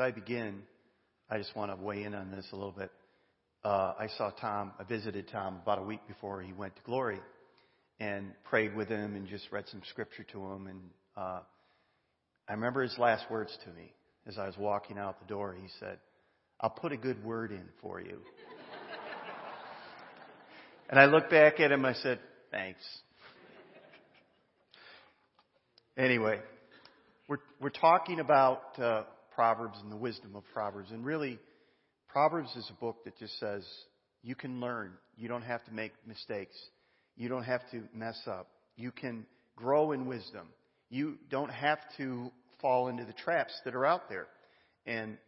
I begin, I just want to weigh in on this a little bit. Uh, I saw Tom, I visited Tom about a week before he went to glory and prayed with him and just read some scripture to him. And uh, I remember his last words to me as I was walking out the door. He said, I'll put a good word in for you. and I looked back at him, I said, thanks. anyway, we're, we're talking about uh, Proverbs and the wisdom of Proverbs. And really, Proverbs is a book that just says you can learn. You don't have to make mistakes. You don't have to mess up. You can grow in wisdom. You don't have to fall into the traps that are out there. And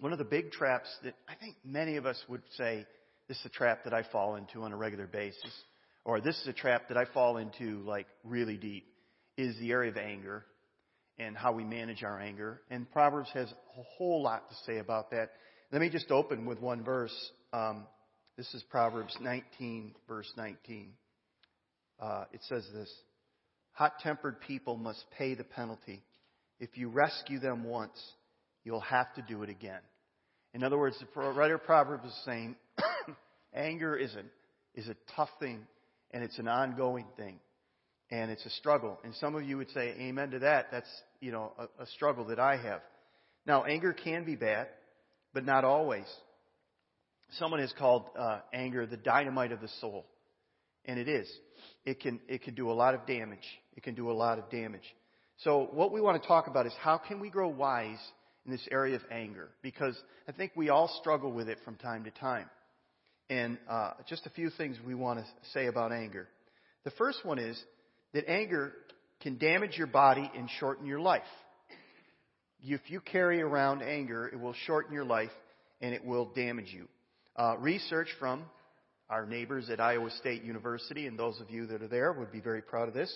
one of the big traps that I think many of us would say, this is a trap that I fall into on a regular basis, or this is a trap that I fall into like really deep, is the area of anger and how we manage our anger. And Proverbs has a whole lot to say about that. Let me just open with one verse. Um, this is Proverbs 19, verse 19. Uh, it says this Hot tempered people must pay the penalty. If you rescue them once, you'll have to do it again. In other words, the writer of Proverbs is saying anger is, an, is a tough thing and it's an ongoing thing and it's a struggle. And some of you would say amen to that. That's, you know, a, a struggle that I have. Now, anger can be bad, but not always. Someone has called uh, anger the dynamite of the soul. And it is. It can, it can do a lot of damage. It can do a lot of damage. So what we want to talk about is how can we grow wise in this area of anger? Because I think we all struggle with it from time to time. And uh, just a few things we want to say about anger. The first one is that anger can damage your body and shorten your life. If you carry around anger, it will shorten your life and it will damage you. Uh, research from our neighbors at Iowa State University, and those of you that are there would be very proud of this.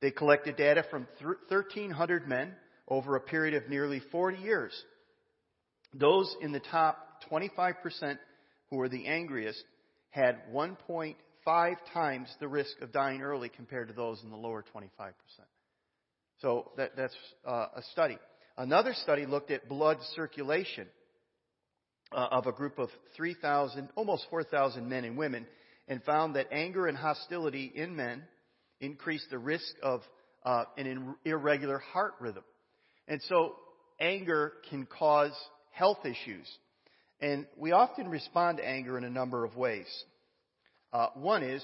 They collected data from 1,300 men over a period of nearly 40 years. Those in the top 25% who were the angriest had 1.5 times the risk of dying early compared to those in the lower 25%. So that, that's uh, a study. Another study looked at blood circulation uh, of a group of 3,000, almost 4,000 men and women, and found that anger and hostility in men increased the risk of uh, an irregular heart rhythm. And so anger can cause health issues. And we often respond to anger in a number of ways. Uh, one is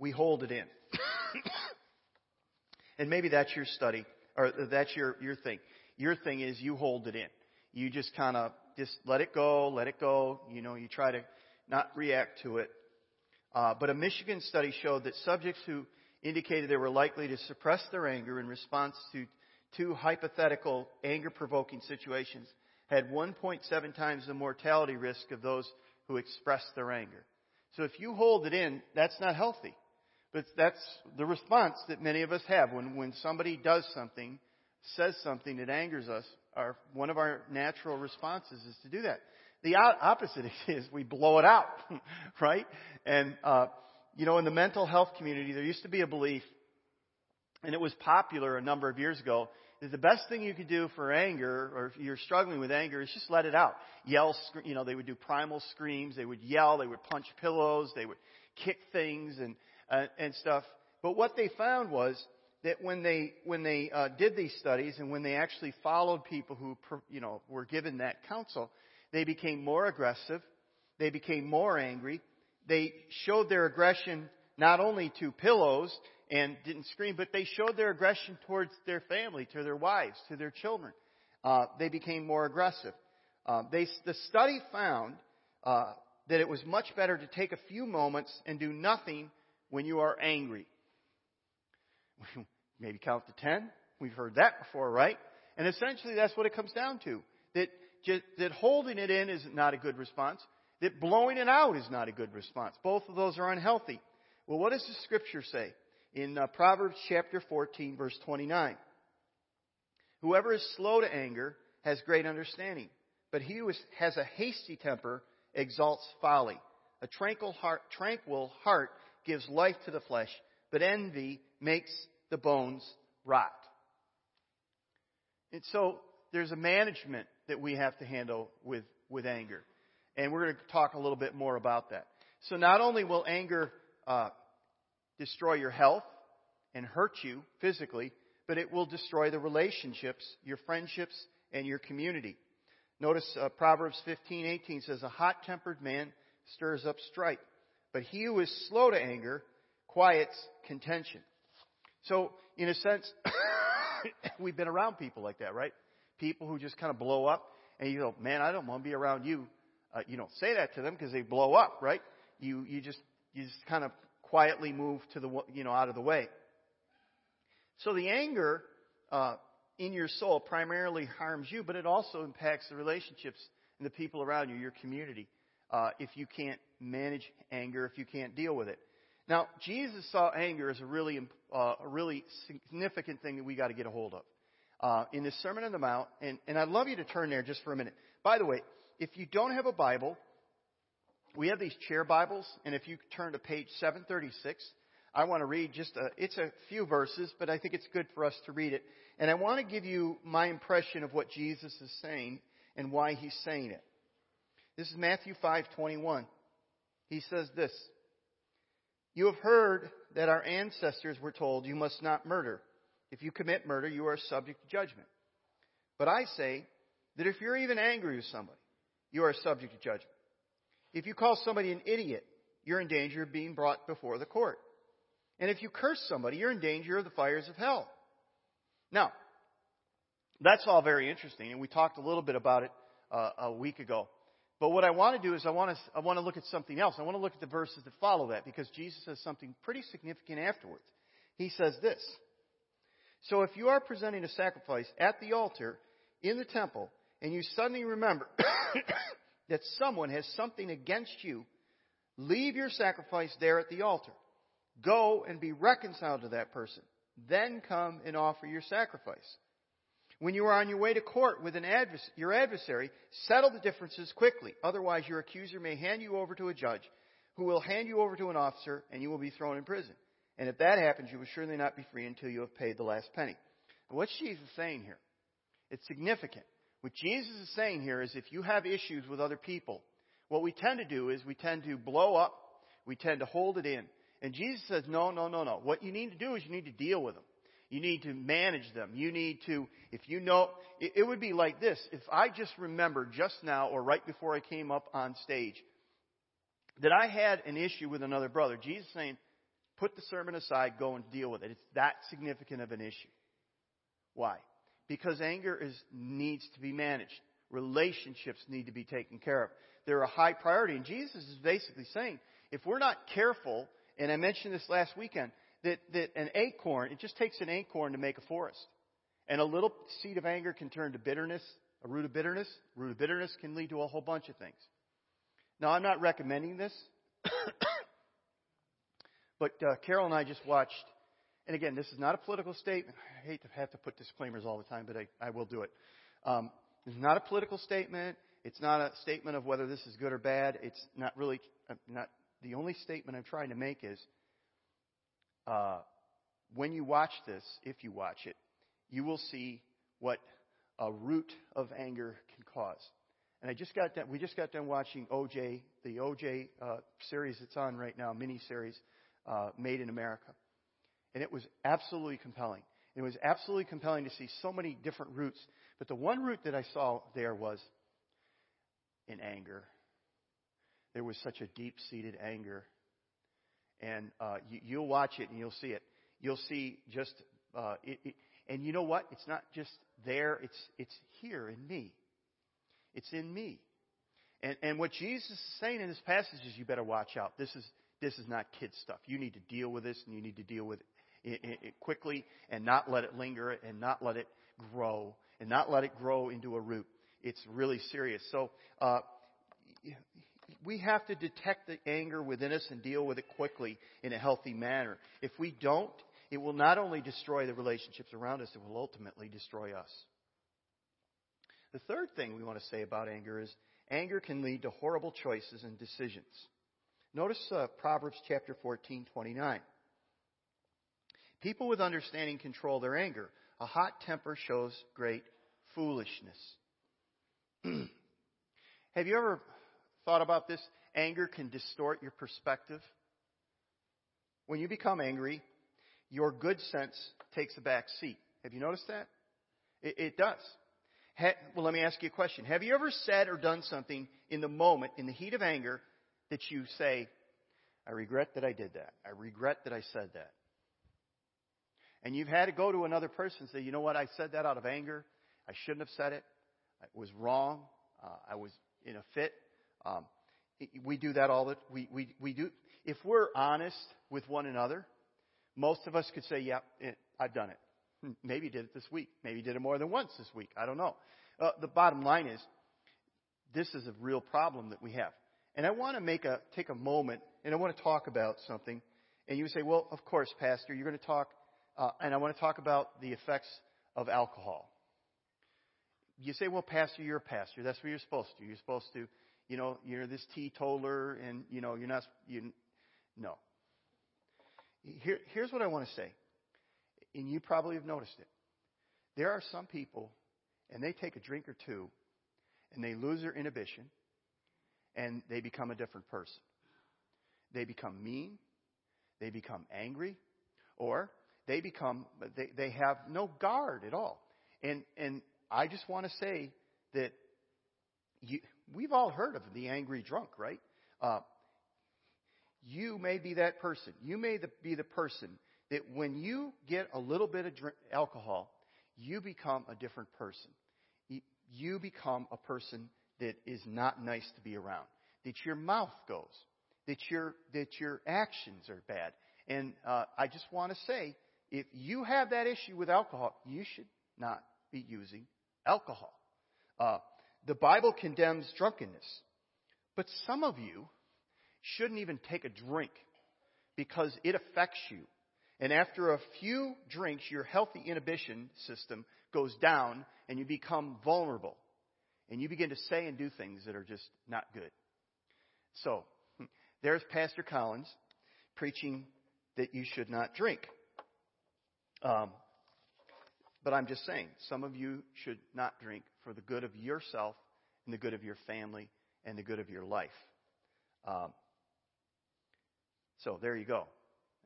we hold it in. and maybe that's your study, or that's your, your thing. Your thing is you hold it in. You just kind of just let it go, let it go. You know, you try to not react to it. Uh, but a Michigan study showed that subjects who indicated they were likely to suppress their anger in response to two hypothetical anger provoking situations had 1.7 times the mortality risk of those who expressed their anger. So if you hold it in, that's not healthy. But that's the response that many of us have when, when somebody does something, says something that angers us. Our, one of our natural responses is to do that. The opposite is we blow it out, right? And uh, you know, in the mental health community, there used to be a belief, and it was popular a number of years ago, that the best thing you could do for anger, or if you're struggling with anger, is just let it out. Yell, you know, they would do primal screams, they would yell, they would punch pillows, they would kick things and, uh, and stuff. But what they found was that when they, when they uh, did these studies and when they actually followed people who, you know, were given that counsel, they became more aggressive, they became more angry, they showed their aggression not only to pillows and didn't scream, but they showed their aggression towards their family, to their wives, to their children. Uh, they became more aggressive. Uh, they, the study found uh, that it was much better to take a few moments and do nothing when you are angry. Maybe count to ten. We've heard that before, right? And essentially, that's what it comes down to. That just, that holding it in is not a good response that blowing it out is not a good response. Both of those are unhealthy. Well, what does the scripture say? In uh, Proverbs chapter 14, verse 29. Whoever is slow to anger has great understanding, but he who is, has a hasty temper exalts folly. A tranquil heart, tranquil heart gives life to the flesh, but envy makes the bones rot. And so there's a management that we have to handle with, with anger. And we're going to talk a little bit more about that. So not only will anger uh, destroy your health and hurt you physically, but it will destroy the relationships, your friendships, and your community. Notice uh, Proverbs 15:18 says, "A hot-tempered man stirs up strife, but he who is slow to anger quiets contention." So, in a sense, we've been around people like that, right? People who just kind of blow up, and you go, "Man, I don't want to be around you." Uh, you don't say that to them because they blow up, right? You you just you just kind of quietly move to the you know out of the way. So the anger uh, in your soul primarily harms you, but it also impacts the relationships and the people around you, your community. Uh, if you can't manage anger, if you can't deal with it. Now, Jesus saw anger as a really, uh, a really significant thing that we got to get a hold of. Uh, in this Sermon on the Mount, and, and I'd love you to turn there just for a minute. By the way, if you don't have a Bible, we have these chair Bibles, and if you turn to page 736, I want to read just a, it's a few verses, but I think it's good for us to read it. And I want to give you my impression of what Jesus is saying and why he's saying it. This is Matthew 5:21. He says this: You have heard that our ancestors were told you must not murder. If you commit murder, you are subject to judgment. But I say that if you're even angry with somebody, you are subject to judgment. If you call somebody an idiot, you're in danger of being brought before the court. And if you curse somebody, you're in danger of the fires of hell. Now, that's all very interesting, and we talked a little bit about it uh, a week ago. But what I want to do is I want to, I want to look at something else. I want to look at the verses that follow that because Jesus says something pretty significant afterwards. He says this. So if you are presenting a sacrifice at the altar in the temple and you suddenly remember that someone has something against you, leave your sacrifice there at the altar. Go and be reconciled to that person. Then come and offer your sacrifice. When you are on your way to court with advers- your adversary, settle the differences quickly. Otherwise, your accuser may hand you over to a judge who will hand you over to an officer and you will be thrown in prison. And if that happens, you will surely not be free until you have paid the last penny. what's Jesus saying here? It's significant. What Jesus is saying here is if you have issues with other people, what we tend to do is we tend to blow up, we tend to hold it in, and Jesus says, no, no, no, no. What you need to do is you need to deal with them. You need to manage them. You need to, if you know, it, it would be like this. If I just remember just now or right before I came up on stage that I had an issue with another brother, Jesus saying, put the sermon aside, go and deal with it. It's that significant of an issue. Why? Because anger is, needs to be managed. Relationships need to be taken care of. They're a high priority. And Jesus is basically saying, if we're not careful and I mentioned this last weekend, that, that an acorn, it just takes an acorn to make a forest. And a little seed of anger can turn to bitterness, a root of bitterness. A root of bitterness can lead to a whole bunch of things. Now, I'm not recommending this, but uh, Carol and I just watched, and again, this is not a political statement. I hate to have to put disclaimers all the time, but I, I will do it. Um, is not a political statement. It's not a statement of whether this is good or bad. It's not really uh, not the only statement I'm trying to make is uh, when you watch this, if you watch it, you will see what a root of anger can cause. And I just got done, we just got done watching OJ, the OJ uh, series that's on right now, mini series, uh, Made in America. And it was absolutely compelling. It was absolutely compelling to see so many different roots. But the one root that I saw there was in anger there was such a deep seated anger. And uh, you, you'll watch it and you'll see it. You'll see just, uh, it, it, and you know what? It's not just there, it's, it's here in me. It's in me. And, and what Jesus is saying in this passage is you better watch out. This is, this is not kid stuff. You need to deal with this and you need to deal with it, it, it quickly and not let it linger and not let it grow and not let it grow into a root. It's really serious. So, uh, we have to detect the anger within us and deal with it quickly in a healthy manner. If we don't, it will not only destroy the relationships around us, it will ultimately destroy us. The third thing we want to say about anger is anger can lead to horrible choices and decisions. Notice uh, Proverbs chapter 14, 29. People with understanding control their anger. A hot temper shows great foolishness. Have you ever thought about this? Anger can distort your perspective. When you become angry, your good sense takes a back seat. Have you noticed that? It, it does. Ha, well, let me ask you a question. Have you ever said or done something in the moment, in the heat of anger, that you say, I regret that I did that. I regret that I said that. And you've had to go to another person and say, you know what, I said that out of anger. I shouldn't have said it. It was wrong. Uh, I was in a fit. Um, we do that all the we, we we do. If we're honest with one another, most of us could say, "Yeah, it, I've done it." Hmm, maybe did it this week. Maybe did it more than once this week. I don't know. Uh, the bottom line is, this is a real problem that we have. And I want to make a take a moment and I want to talk about something. And you say, "Well, of course, Pastor, you're going to talk." Uh, and I want to talk about the effects of alcohol. You say, "Well, Pastor, you're a pastor. That's what you're supposed to. You're supposed to." you know, you're this teetotaler and, you know, you're not, you, no. Here, here's what I want to say. And you probably have noticed it. There are some people, and they take a drink or two, and they lose their inhibition, and they become a different person. They become mean, they become angry, or they become, they, they have no guard at all. And, and I just want to say that you, we've all heard of the angry drunk, right? Uh, you may be that person. You may be the person that when you get a little bit of drink, alcohol, you become a different person. You become a person that is not nice to be around. That your mouth goes. That your that your actions are bad. And uh, I just want to say, if you have that issue with alcohol, you should not be using alcohol. Uh, the Bible condemns drunkenness. But some of you shouldn't even take a drink because it affects you. And after a few drinks, your healthy inhibition system goes down and you become vulnerable. And you begin to say and do things that are just not good. So, there's Pastor Collins preaching that you should not drink. Um, but I'm just saying, some of you should not drink for the good of yourself and the good of your family and the good of your life. Um, so there you go.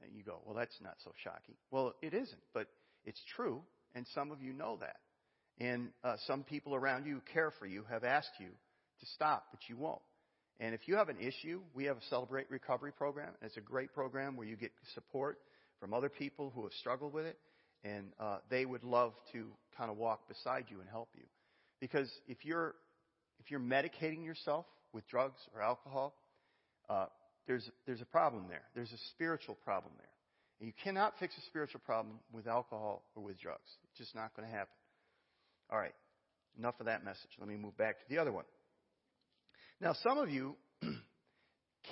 And you go, well, that's not so shocking. Well, it isn't, but it's true, and some of you know that. And uh, some people around you who care for you have asked you to stop, but you won't. And if you have an issue, we have a Celebrate Recovery program. It's a great program where you get support from other people who have struggled with it and uh, they would love to kind of walk beside you and help you. Because if you're if you're medicating yourself with drugs or alcohol, uh, there's there's a problem there. There's a spiritual problem there, and you cannot fix a spiritual problem with alcohol or with drugs. It's just not going to happen. All right, enough of that message. Let me move back to the other one. Now, some of you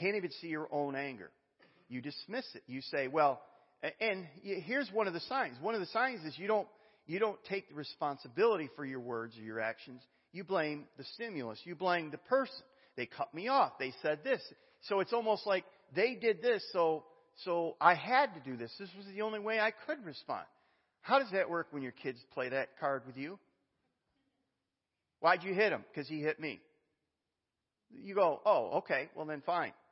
can't even see your own anger. You dismiss it. You say, "Well." And here's one of the signs. One of the signs is you don't, you don't take the responsibility for your words or your actions. You blame the stimulus. You blame the person. They cut me off. They said this. So it's almost like they did this, so, so I had to do this. This was the only way I could respond. How does that work when your kids play that card with you? Why'd you hit him? Because he hit me. You go, oh, okay, well then fine.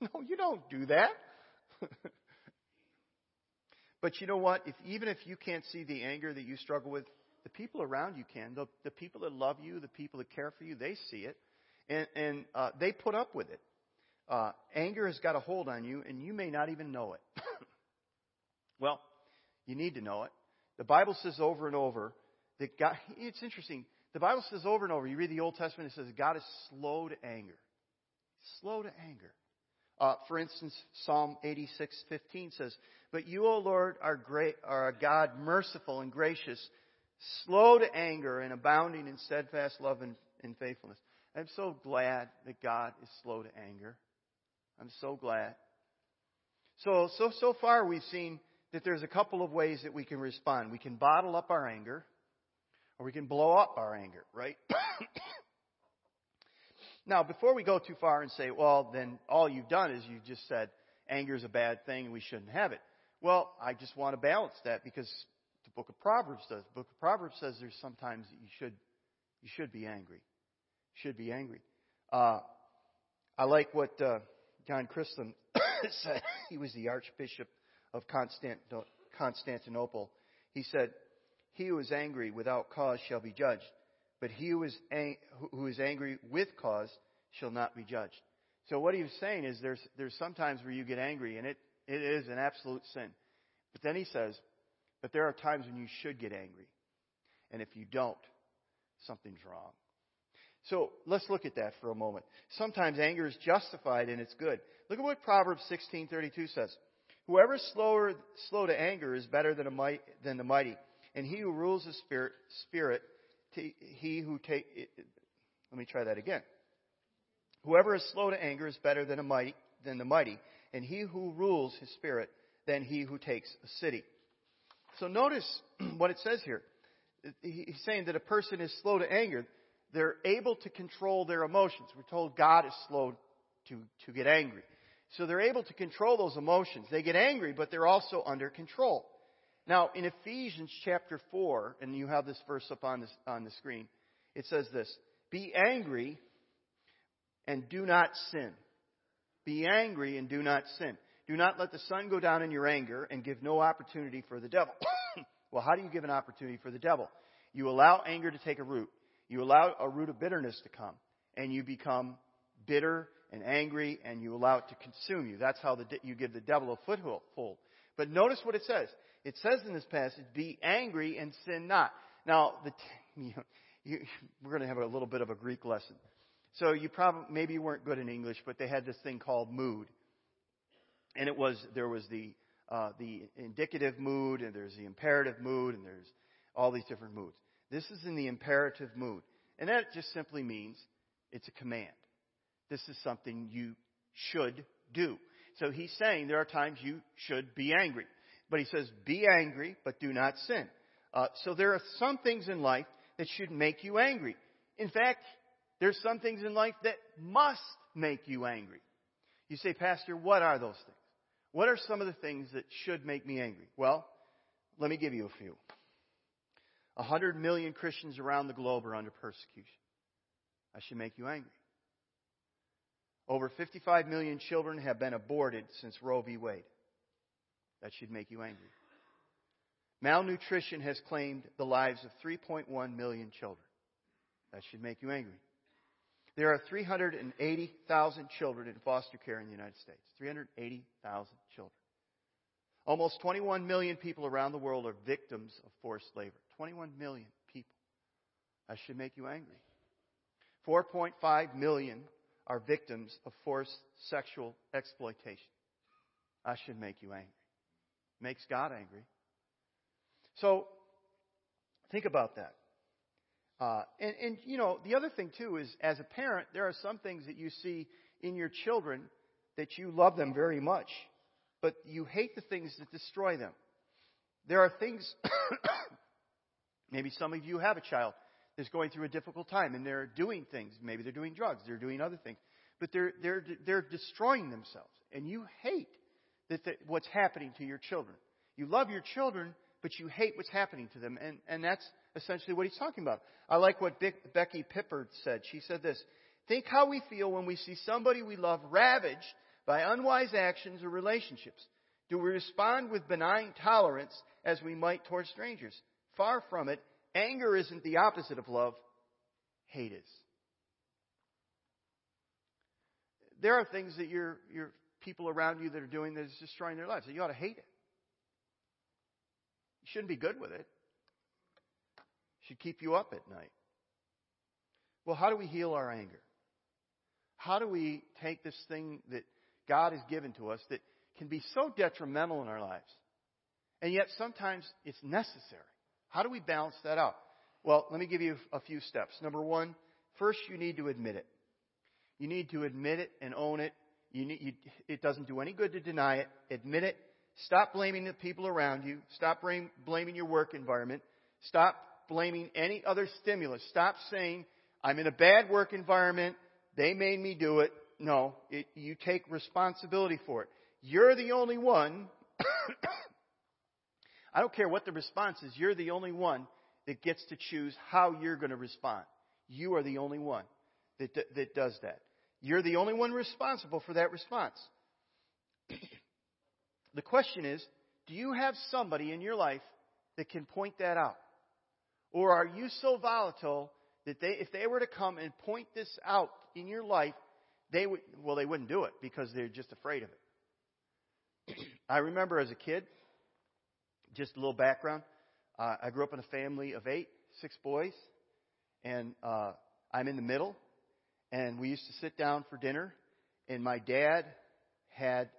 No, you don't do that. But you know what? If, even if you can't see the anger that you struggle with, the people around you can. The, the people that love you, the people that care for you, they see it. And, and uh, they put up with it. Uh, anger has got a hold on you, and you may not even know it. well, you need to know it. The Bible says over and over that God, it's interesting. The Bible says over and over, you read the Old Testament, it says God is slow to anger. Slow to anger. Uh, for instance, Psalm 86:15 says, "But you, O Lord, are great, are a God merciful and gracious, slow to anger and abounding in steadfast love and, and faithfulness." I'm so glad that God is slow to anger. I'm so glad. So, so, so far we've seen that there's a couple of ways that we can respond. We can bottle up our anger, or we can blow up our anger, right? Now, before we go too far and say, well, then all you've done is you just said anger is a bad thing and we shouldn't have it. Well, I just want to balance that because the book of Proverbs does. The book of Proverbs says there's sometimes you should, you should be angry. You should be angry. Uh, I like what uh, John Chrysostom said. He was the Archbishop of Constantinople. He said, He who is angry without cause shall be judged, but he who is, ang- who is angry with cause shall not be judged. So what he was saying is there's, there's sometimes where you get angry, and it, it is an absolute sin. But then he says, but there are times when you should get angry. And if you don't, something's wrong. So let's look at that for a moment. Sometimes anger is justified and it's good. Look at what Proverbs 16:32 says. Whoever is slower, slow to anger is better than, a might, than the mighty, and he who rules the spirit, spirit he who take. Let me try that again. Whoever is slow to anger is better than a mighty, than the mighty, and he who rules his spirit than he who takes a city. So notice what it says here. He's saying that a person is slow to anger. They're able to control their emotions. We're told God is slow to, to get angry. So they're able to control those emotions. They get angry, but they're also under control. Now, in Ephesians chapter 4, and you have this verse up on, this, on the screen, it says this Be angry and do not sin. Be angry and do not sin. Do not let the sun go down in your anger and give no opportunity for the devil. well, how do you give an opportunity for the devil? You allow anger to take a root. You allow a root of bitterness to come, and you become bitter and angry, and you allow it to consume you. That's how the, you give the devil a foothold. But notice what it says. It says in this passage, "Be angry and sin not." Now, the, you you, we're going to have a little bit of a Greek lesson. So you probably maybe you weren't good in English, but they had this thing called mood and it was there was the uh, the indicative mood and there's the imperative mood and there's all these different moods. This is in the imperative mood, and that just simply means it's a command. This is something you should do. So he's saying there are times you should be angry, but he says be angry, but do not sin. Uh, so there are some things in life that should make you angry. In fact, there's some things in life that must make you angry. You say, Pastor, what are those things? What are some of the things that should make me angry? Well, let me give you a few. A hundred million Christians around the globe are under persecution. That should make you angry. Over 55 million children have been aborted since Roe v. Wade. That should make you angry. Malnutrition has claimed the lives of 3.1 million children. That should make you angry. There are 380,000 children in foster care in the United States. 380,000 children. Almost 21 million people around the world are victims of forced labor. 21 million people. That should make you angry. 4.5 million are victims of forced sexual exploitation. That should make you angry. Makes God angry. So, think about that. Uh, and, and, you know, the other thing, too, is as a parent, there are some things that you see in your children that you love them very much, but you hate the things that destroy them. There are things, maybe some of you have a child that's going through a difficult time and they're doing things. Maybe they're doing drugs, they're doing other things, but they're, they're, they're destroying themselves. And you hate that, that what's happening to your children. You love your children, but you hate what's happening to them. And, and that's essentially what he's talking about. I like what Becky Pippert said. She said this Think how we feel when we see somebody we love ravaged by unwise actions or relationships. Do we respond with benign tolerance as we might toward strangers? Far from it. Anger isn't the opposite of love, hate is. There are things that your, your people around you that are doing that is destroying their lives. You ought to hate it. You shouldn't be good with it. it. Should keep you up at night. Well, how do we heal our anger? How do we take this thing that God has given to us that can be so detrimental in our lives? And yet sometimes it's necessary. How do we balance that out? Well, let me give you a few steps. Number one, first you need to admit it. You need to admit it and own it. You you, it doesn't do any good to deny it. Admit it Stop blaming the people around you. Stop blaming your work environment. Stop blaming any other stimulus. Stop saying, I'm in a bad work environment. They made me do it. No, it, you take responsibility for it. You're the only one. I don't care what the response is. You're the only one that gets to choose how you're going to respond. You are the only one that, that does that. You're the only one responsible for that response. the question is, do you have somebody in your life that can point that out? Or are you so volatile that they, if they were to come and point this out in your life, they would, well, they wouldn't do it because they're just afraid of it. I remember as a kid, just a little background. Uh, I grew up in a family of eight, six boys, and uh, I'm in the middle. And we used to sit down for dinner, and my dad had.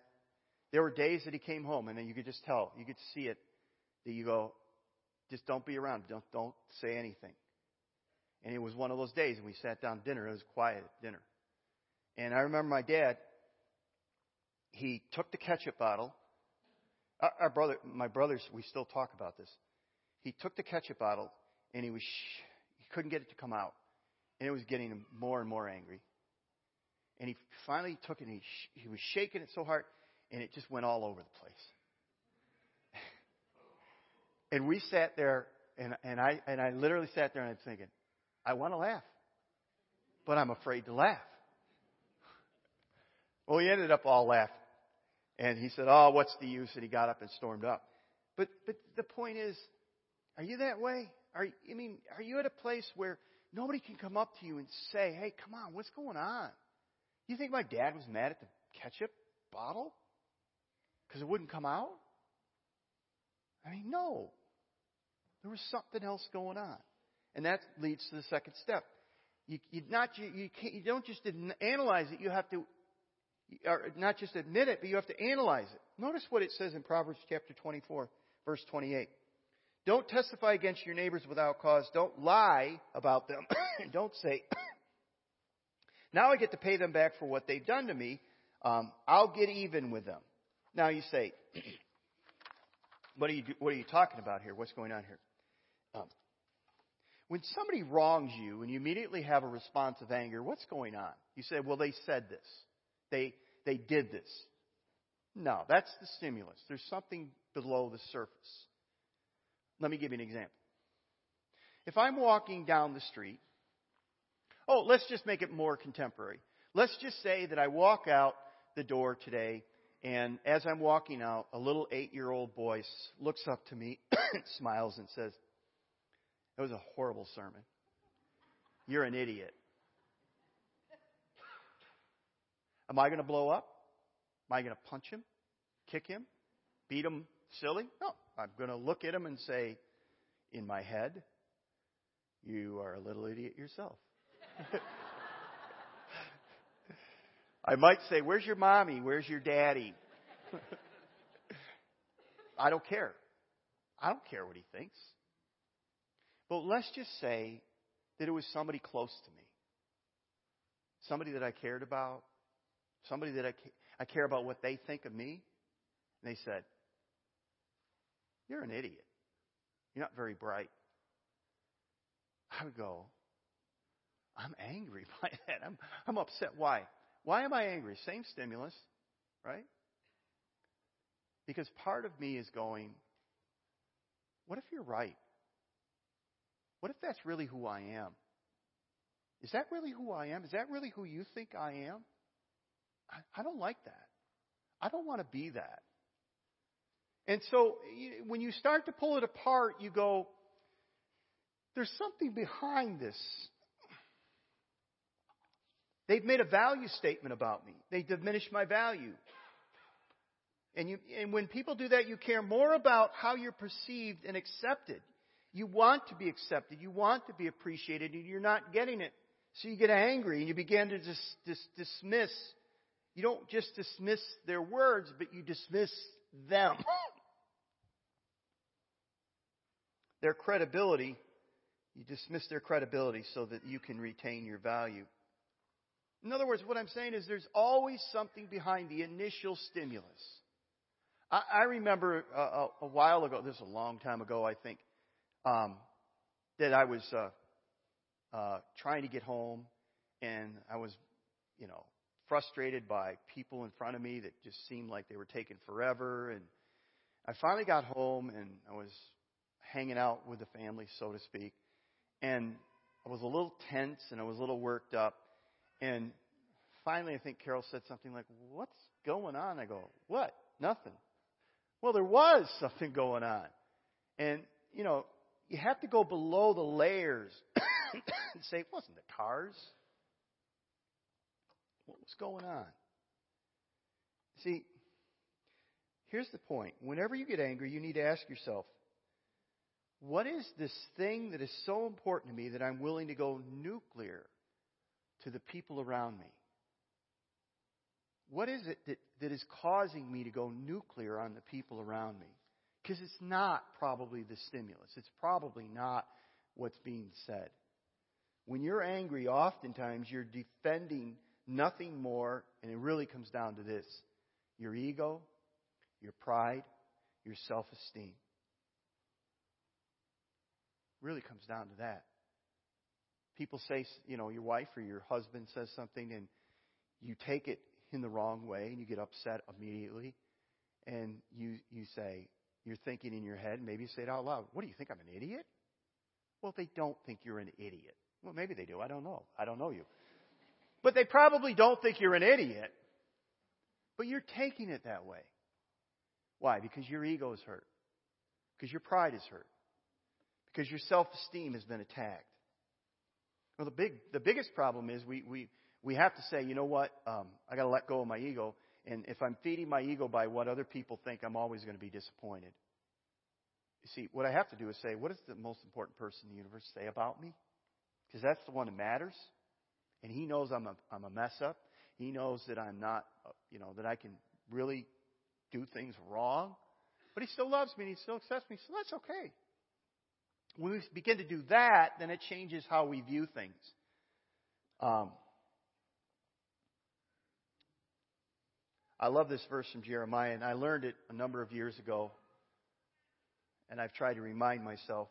There were days that he came home, and then you could just tell, you could see it, that you go, just don't be around, don't don't say anything. And it was one of those days, and we sat down dinner. It was quiet dinner. And I remember my dad. He took the ketchup bottle. Our, our brother, my brothers, we still talk about this. He took the ketchup bottle, and he was he couldn't get it to come out. And it was getting him more and more angry. And he finally took it and he, sh- he was shaking it so hard, and it just went all over the place. and we sat there, and, and, I, and I literally sat there and I'm thinking, I want to laugh, but I'm afraid to laugh. Well, he ended up all laughing. And he said, Oh, what's the use? And he got up and stormed up. But, but the point is, are you that way? Are, I mean, are you at a place where Nobody can come up to you and say, hey, come on, what's going on? You think my dad was mad at the ketchup bottle? Because it wouldn't come out? I mean, no. There was something else going on. And that leads to the second step. You, you not you, you, can't, you don't just analyze it. You have to, or not just admit it, but you have to analyze it. Notice what it says in Proverbs chapter 24, verse 28. Don't testify against your neighbors without cause. Don't lie about them. Don't say, now I get to pay them back for what they've done to me. Um, I'll get even with them. Now you say, what are you, what are you talking about here? What's going on here? Um, when somebody wrongs you and you immediately have a response of anger, what's going on? You say, well, they said this. They, they did this. No, that's the stimulus. There's something below the surface. Let me give you an example. If I'm walking down the street, oh, let's just make it more contemporary. Let's just say that I walk out the door today, and as I'm walking out, a little eight year old boy looks up to me, smiles, and says, That was a horrible sermon. You're an idiot. Am I going to blow up? Am I going to punch him? Kick him? Beat him silly? No. I'm going to look at him and say, in my head, you are a little idiot yourself. I might say, Where's your mommy? Where's your daddy? I don't care. I don't care what he thinks. But let's just say that it was somebody close to me. Somebody that I cared about. Somebody that I, I care about what they think of me. And they said, you're an idiot. You're not very bright. I would go, I'm angry by that. I'm, I'm upset. Why? Why am I angry? Same stimulus, right? Because part of me is going, what if you're right? What if that's really who I am? Is that really who I am? Is that really who you think I am? I, I don't like that. I don't want to be that. And so when you start to pull it apart, you go, there's something behind this. They've made a value statement about me. They diminish my value. And, you, and when people do that, you care more about how you're perceived and accepted. You want to be accepted. You want to be appreciated, and you're not getting it. So you get angry and you begin to dis, dis, dismiss. You don't just dismiss their words, but you dismiss them. their credibility, you dismiss their credibility so that you can retain your value. In other words, what I'm saying is there's always something behind the initial stimulus. I, I remember a, a, a, while ago, this is a long time ago, I think, um, that I was uh, uh, trying to get home, and I was, you know, frustrated by people in front of me that just seemed like they were taking forever, and I finally got home and I was hanging out with the family, so to speak. And I was a little tense and I was a little worked up. And finally, I think Carol said something like, What's going on? I go, What? Nothing. Well, there was something going on. And, you know, you have to go below the layers and say, It wasn't the cars. What was going on? See, here's the point. Whenever you get angry, you need to ask yourself, what is this thing that is so important to me that I'm willing to go nuclear to the people around me? What is it that, that is causing me to go nuclear on the people around me? Because it's not probably the stimulus. It's probably not what's being said. When you're angry, oftentimes you're defending nothing more, and it really comes down to this your ego, your pride, your self esteem. Really comes down to that. People say, you know, your wife or your husband says something and you take it in the wrong way and you get upset immediately and you, you say, you're thinking in your head, maybe you say it out loud, what do you think, I'm an idiot? Well, they don't think you're an idiot. Well, maybe they do. I don't know. I don't know you. But they probably don't think you're an idiot. But you're taking it that way. Why? Because your ego is hurt. Because your pride is hurt. Because your self esteem has been attacked. Well, the big, the biggest problem is we, we, we have to say, you know what? Um, I got to let go of my ego. And if I'm feeding my ego by what other people think, I'm always going to be disappointed. You see, what I have to do is say, what does the most important person in the universe say about me? Because that's the one that matters. And he knows I'm a, I'm a mess up. He knows that I'm not, uh, you know, that I can really do things wrong. But he still loves me and he still accepts me, so that's okay. When we begin to do that, then it changes how we view things. Um, I love this verse from Jeremiah, and I learned it a number of years ago, and I've tried to remind myself.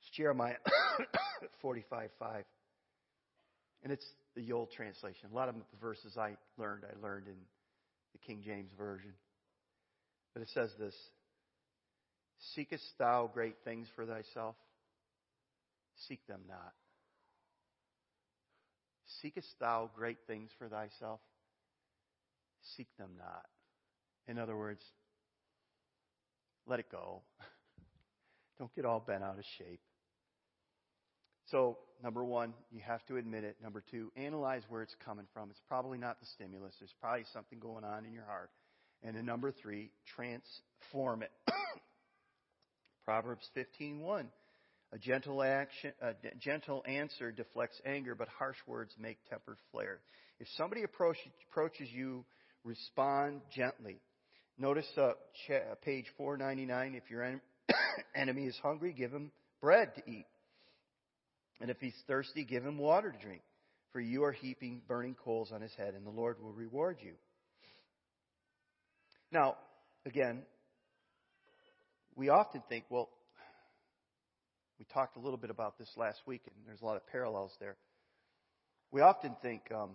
It's Jeremiah 45 5. And it's the Yule translation. A lot of the verses I learned, I learned in the King James Version. But it says this Seekest thou great things for thyself? Seek them not. Seekest thou great things for thyself? Seek them not. In other words, let it go. Don't get all bent out of shape. So, number one, you have to admit it. Number two, analyze where it's coming from. It's probably not the stimulus. There's probably something going on in your heart. And then number three, transform it. Proverbs 15:1. A gentle action, a gentle answer deflects anger, but harsh words make temper flare. If somebody approach, approaches you, respond gently. Notice uh, page 499. If your en- enemy is hungry, give him bread to eat. And if he's thirsty, give him water to drink. For you are heaping burning coals on his head, and the Lord will reward you. Now, again, we often think, well, we talked a little bit about this last week, and there's a lot of parallels there. We often think, um,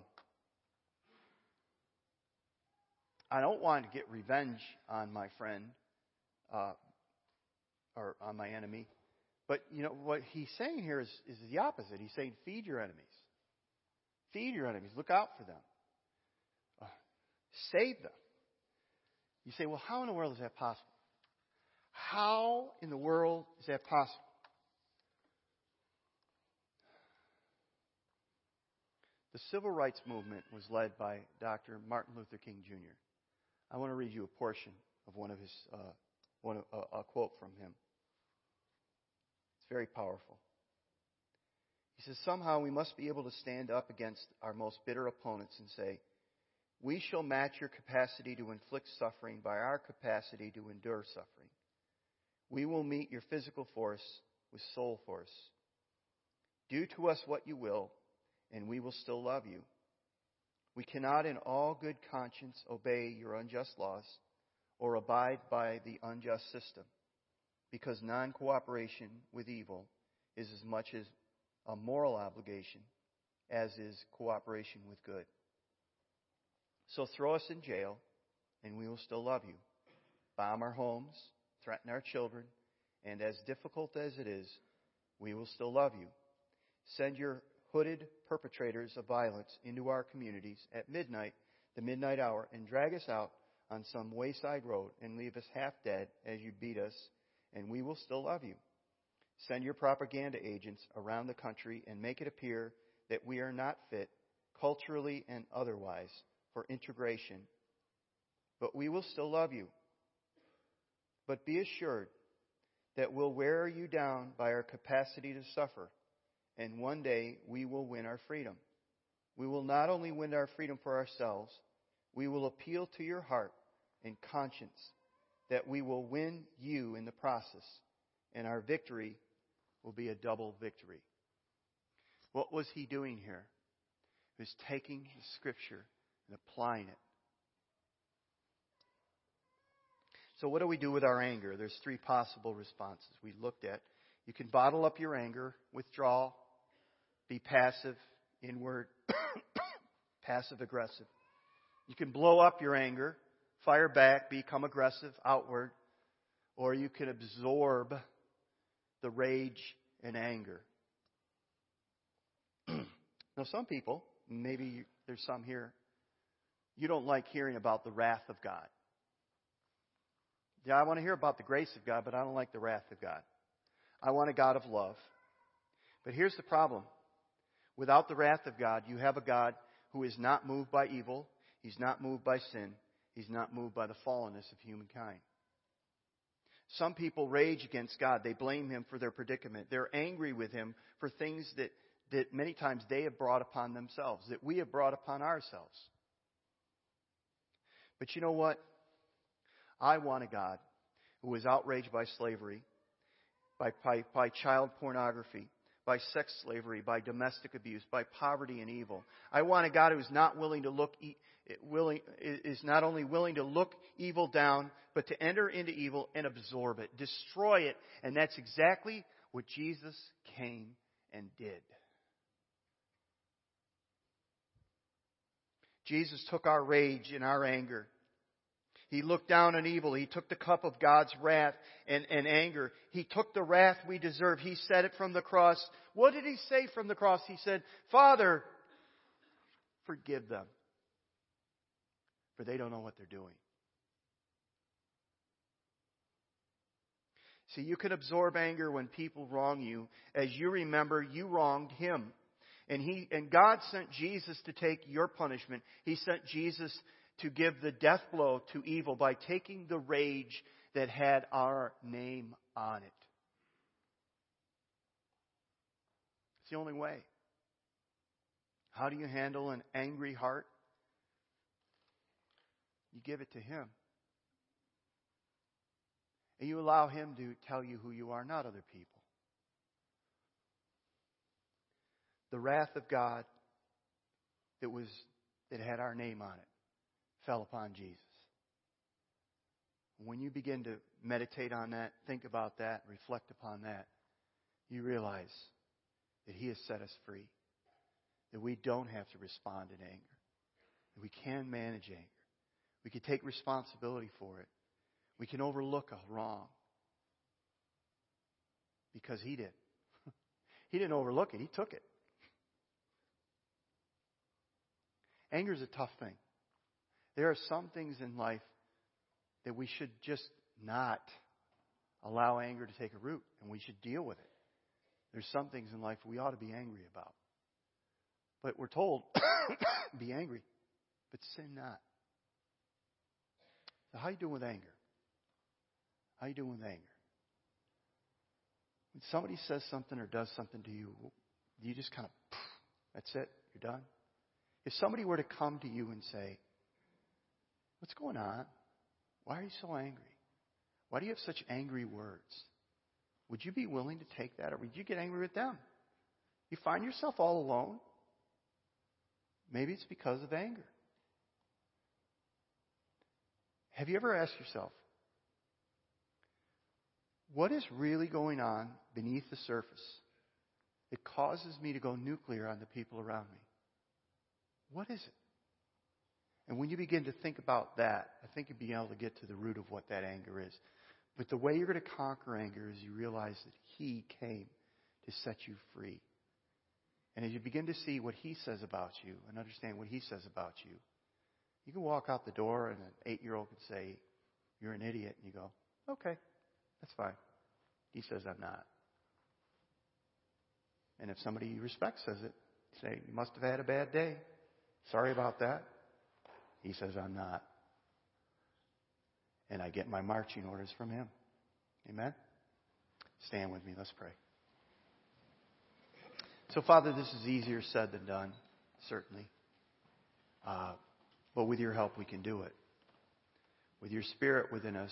I don't want to get revenge on my friend uh, or on my enemy. But you know what he's saying here is, is the opposite. He's saying, feed your enemies. Feed your enemies. Look out for them. Uh, save them. You say, well, how in the world is that possible? How in the world is that possible? The civil rights movement was led by Dr. Martin Luther King Jr. I want to read you a portion of one of his, uh, one, uh, a quote from him. It's very powerful. He says, Somehow we must be able to stand up against our most bitter opponents and say, We shall match your capacity to inflict suffering by our capacity to endure suffering. We will meet your physical force with soul force. Do to us what you will, and we will still love you. We cannot, in all good conscience, obey your unjust laws or abide by the unjust system because non cooperation with evil is as much as a moral obligation as is cooperation with good. So throw us in jail, and we will still love you. Bomb our homes, threaten our children, and as difficult as it is, we will still love you. Send your hooded perpetrators of violence into our communities at midnight, the midnight hour, and drag us out on some wayside road and leave us half dead as you beat us, and we will still love you. Send your propaganda agents around the country and make it appear that we are not fit, culturally and otherwise, for integration, but we will still love you. But be assured that we'll wear you down by our capacity to suffer, and one day we will win our freedom. We will not only win our freedom for ourselves, we will appeal to your heart and conscience that we will win you in the process, and our victory will be a double victory. What was he doing here? He was taking the scripture and applying it. So, what do we do with our anger? There's three possible responses we looked at. You can bottle up your anger, withdraw, be passive, inward, passive aggressive. You can blow up your anger, fire back, become aggressive, outward, or you can absorb the rage and anger. now, some people, maybe there's some here, you don't like hearing about the wrath of God. Yeah, I want to hear about the grace of God, but I don't like the wrath of God. I want a God of love. But here's the problem. Without the wrath of God, you have a God who is not moved by evil. He's not moved by sin. He's not moved by the fallenness of humankind. Some people rage against God. They blame Him for their predicament. They're angry with Him for things that, that many times they have brought upon themselves, that we have brought upon ourselves. But you know what? I want a God who is outraged by slavery, by, by, by child pornography, by sex slavery, by domestic abuse, by poverty and evil. I want a God who is not willing to look, willing, is not only willing to look evil down, but to enter into evil and absorb it, destroy it. And that's exactly what Jesus came and did. Jesus took our rage and our anger he looked down on evil. He took the cup of God's wrath and, and anger. He took the wrath we deserve. He said it from the cross. What did he say from the cross? He said, Father, forgive them, for they don't know what they're doing. See, you can absorb anger when people wrong you. As you remember, you wronged him. And he and God sent Jesus to take your punishment. He sent Jesus to give the death blow to evil by taking the rage that had our name on it. It's the only way. How do you handle an angry heart? You give it to Him. And you allow Him to tell you who you are, not other people. The wrath of God that was that had our name on it fell upon Jesus. When you begin to meditate on that, think about that, reflect upon that, you realize that He has set us free. That we don't have to respond in anger. That we can manage anger. We can take responsibility for it. We can overlook a wrong. Because He did. he didn't overlook it, He took it. Anger is a tough thing. There are some things in life that we should just not allow anger to take a root, and we should deal with it. There's some things in life we ought to be angry about. But we're told, be angry, but sin not. So how you doing with anger? How you doing with anger? When somebody says something or does something to you, you just kind of, that's it, you're done. If somebody were to come to you and say, What's going on? Why are you so angry? Why do you have such angry words? Would you be willing to take that, or would you get angry with them? You find yourself all alone. Maybe it's because of anger. Have you ever asked yourself, what is really going on beneath the surface that causes me to go nuclear on the people around me? What is it? And when you begin to think about that, I think you'll be able to get to the root of what that anger is. But the way you're going to conquer anger is you realize that He came to set you free. And as you begin to see what He says about you and understand what He says about you, you can walk out the door and an eight year old can say, You're an idiot. And you go, Okay, that's fine. He says, I'm not. And if somebody you respect says it, say, You must have had a bad day. Sorry about that. He says, I'm not. And I get my marching orders from him. Amen? Stand with me. Let's pray. So, Father, this is easier said than done, certainly. Uh, but with your help, we can do it. With your Spirit within us,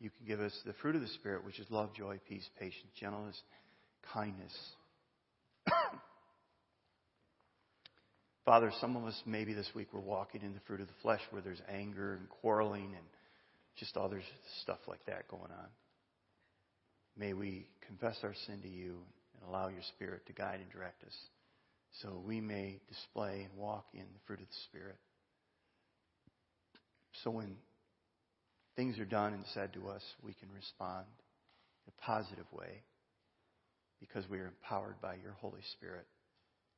you can give us the fruit of the Spirit, which is love, joy, peace, patience, gentleness, kindness. Father, some of us maybe this week we're walking in the fruit of the flesh where there's anger and quarreling and just other stuff like that going on. May we confess our sin to you and allow your Spirit to guide and direct us so we may display and walk in the fruit of the Spirit. So when things are done and said to us, we can respond in a positive way because we are empowered by your Holy Spirit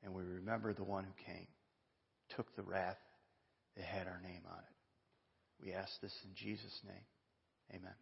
and we remember the one who came, took the wrath that had our name on it. We ask this in Jesus' name. Amen.